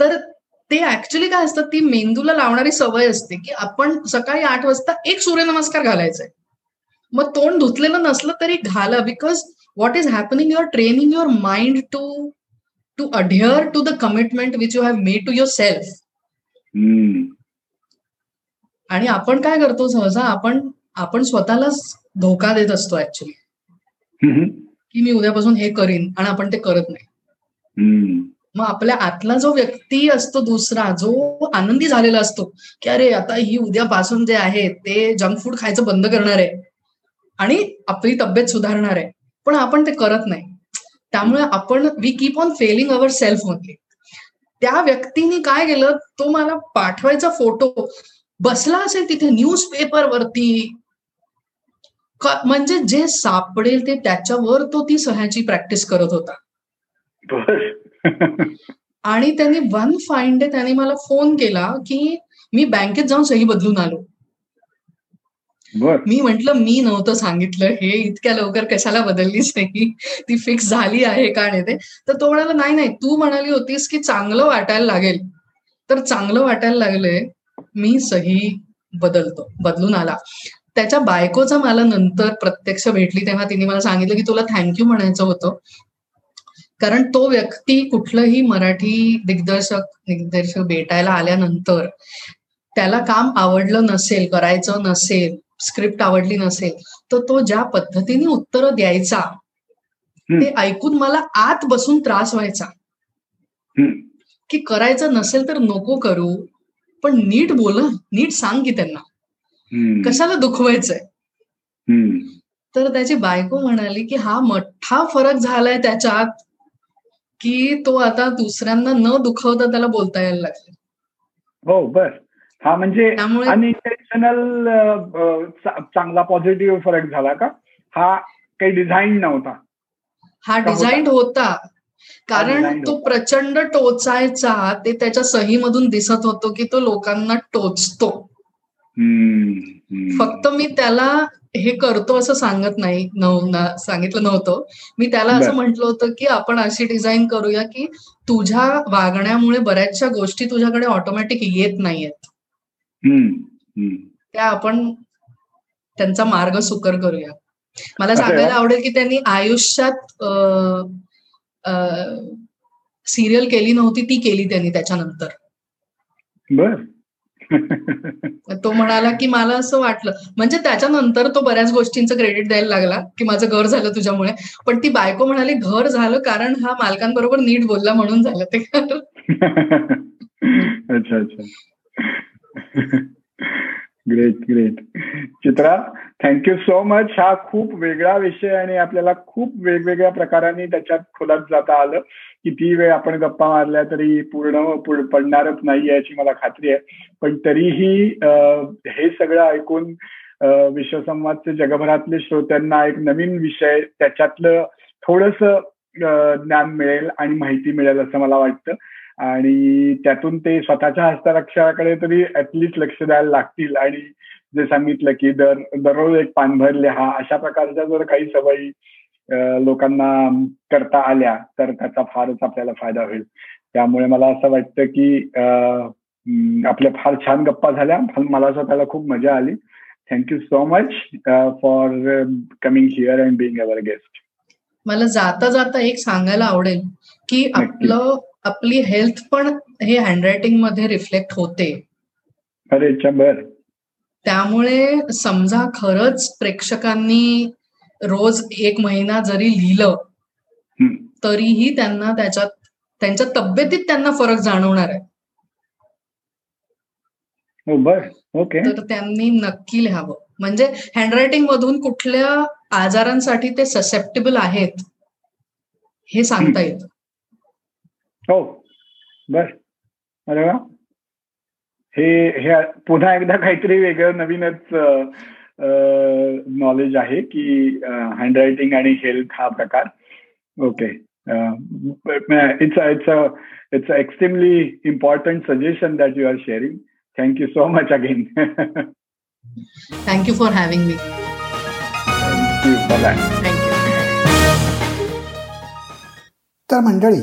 तर ते ऍक्च्युली काय असतं ती मेंदूला लावणारी सवय असते की आपण सकाळी आठ वाजता एक सूर्यनमस्कार घालायचंय. मग तोंड धुतलेलं नसलं तरी घाला because what is happening your training your mind to to adhere to the commitment which you have made to your self आणि आपण काय करतो सहसा आपण आपण स्वतःलाच धोका देत असतो ऍक्च्युली की मी उद्यापासून हे करीन आणि आपण ते करत नाही. मग आपल्या आतला जो व्यक्ती असतो दुसरा जो आनंदी झालेला असतो की अरे आता ही उद्यापासून जे आहे ते जंक फूड खायचं बंद करणार आहे. आणि आपली तब्येत सुधारणार आहे. पण आपण ते करत नाही. त्यामुळे आपण we keep on failing our self only त्या व्यक्तीने काय केलं? तो मला पाठवायचा फोटो बसला असेल तिथे न्यूज पेपर वरती म्हणजे जे सापडेल ते त्याच्यावर तो ती सह्याची प्रॅक्टिस करत होता. आणि त्यांनी वन फाईन डे त्याने मला फोन केला की मी बँकेत जाऊन सही बदलून आलो. मी म्हंटल मी नव्हतं सांगितलं हे इतक्या लवकर कशाला बदललीच नाही? ती फिक्स झाली आहे का नाही ते? तर तो म्हणाला नाही नाही तू म्हणाली होतीस की चांगलं वाटायला लागेल. तर चांगलं वाटायला लागलंय मी सही बदलतो बदलून आला. त्याच्या बायकोचा मला नंतर प्रत्यक्ष भेटली तेव्हा तिने मला सांगितलं की तुला थँक्यू म्हणायचं होतं. कारण तो व्यक्ती कुठलंही मराठी दिग्दर्शक दिग्दर्शक भेटायला आल्यानंतर त्याला काम आवडलं नसेल करायचं नसेल स्क्रिप्ट आवडली नसेल तर तो ज्या पद्धतीने उत्तर द्यायचा ते ऐकून मला आत बसून त्रास व्हायचा. की करायचं नसेल तर नको करू पण नीट बोल नीट सांग की त्यांना. कशाला दुखवायचंय? तर त्याची बायको म्हणाली की हा मोठा फरक झालाय त्याच्यात की तो आता दुसऱ्यांना न दुखवता त्याला बोलता यायला लागले. हो बर. हा म्हणजे अनइंटेन्शनल चांगला पॉझिटिव्ह फरक झाला का? हा काही डिझाईन नव्हता. हा डिझाईन होता? कारण तो प्रचंड टोचायचा ते त्याच्या सहीमधून दिसत होतो की तो लोकांना टोचतो. फक्त मी त्याला हे करतो असं सांगत नाही सांगितलं नव्हतं. मी त्याला असं म्हटलं होतं की आपण अशी डिझाईन करूया की तुझ्या वागण्यामुळे बऱ्याचशा गोष्टी तुझ्याकडे ऑटोमॅटिक येत नाहीयेत. त्या आपण त्यांचा मार्ग सुकर करूया. मला सांगायला आवडेल की त्यांनी आयुष्यात सिरियल केली नव्हती ती केली त्यांनी त्याच्यानंतर. बर. तो म्हणाला की मला असं वाटलं. म्हणजे त्याच्यानंतर तो बऱ्याच गोष्टींचं क्रेडिट द्यायला लागला की माझं घर झालं तुझ्यामुळे. पण ती बायको म्हणाली घर झालं कारण हा मालकांबरोबर नीट बोलला म्हणून झालं ते अच्छा अच्छा. Great great Chitra thank you so much हा खूप वेगळा विषय आणि आपल्याला खूप वेगवेगळ्या प्रकाराने त्याच्यात खोलात जाता आलं. किती वेळ आपण गप्पा मारल्या तरी पूर्ण पडणारच नाही याची मला खात्री आहे. पण तरीही हे सगळं ऐकून विश्वसंवादचे जगभरातले श्रोत्यांना एक नवीन विषय त्याच्यातलं थोडस ज्ञान मिळेल आणि माहिती मिळेल असं मला वाटतं. आणि त्यातून ते स्वतःच्या हस्ताक्षराकडे तरी ऍटलिस्ट लक्ष द्यायला लागतील. आणि जे सांगितलं की दर दररोज एक पानभर लिहा अशा प्रकारच्या जर काही सवयी लोकांना करता आल्या तर त्याचा फारच आपल्याला फायदा होईल. त्यामुळे मला असं वाटतं की आपल्या फार छान गप्पा झाल्या. मला स्वतःला खूप मजा आली. Thank you so much for coming here and being our guest मला जाता जाता एक सांगायला आवडेल की आपलं आपली हेल्थ पण हे हँडरायटिंगमध्ये रिफ्लेक्ट होते. अरे बर त्यामुळे समजा खरंच प्रेक्षकांनी रोज एक महिना जरी लिहिलं तरीही त्यांना त्याच्यात त्यांच्या तब्येतीत त्यांना फरक जाणवणार आहे. हो, तर त्यांनी नक्की लिहावं. म्हणजे हँडरायटिंग मधून कुठल्या आजारांसाठी ते ससेप्टेबल आहेत हे सांगता येतं. हो. बर अरे वा. हे हे पुन्हा एकदा काहीतरी वेगळं नवीनच नॉलेज आहे की हँडरायटिंग आणि हेल्थ हा प्रकार. Okay it's it's it's extremely important suggestion that you are sharing thank you so much again thank you for having me तर मंडळी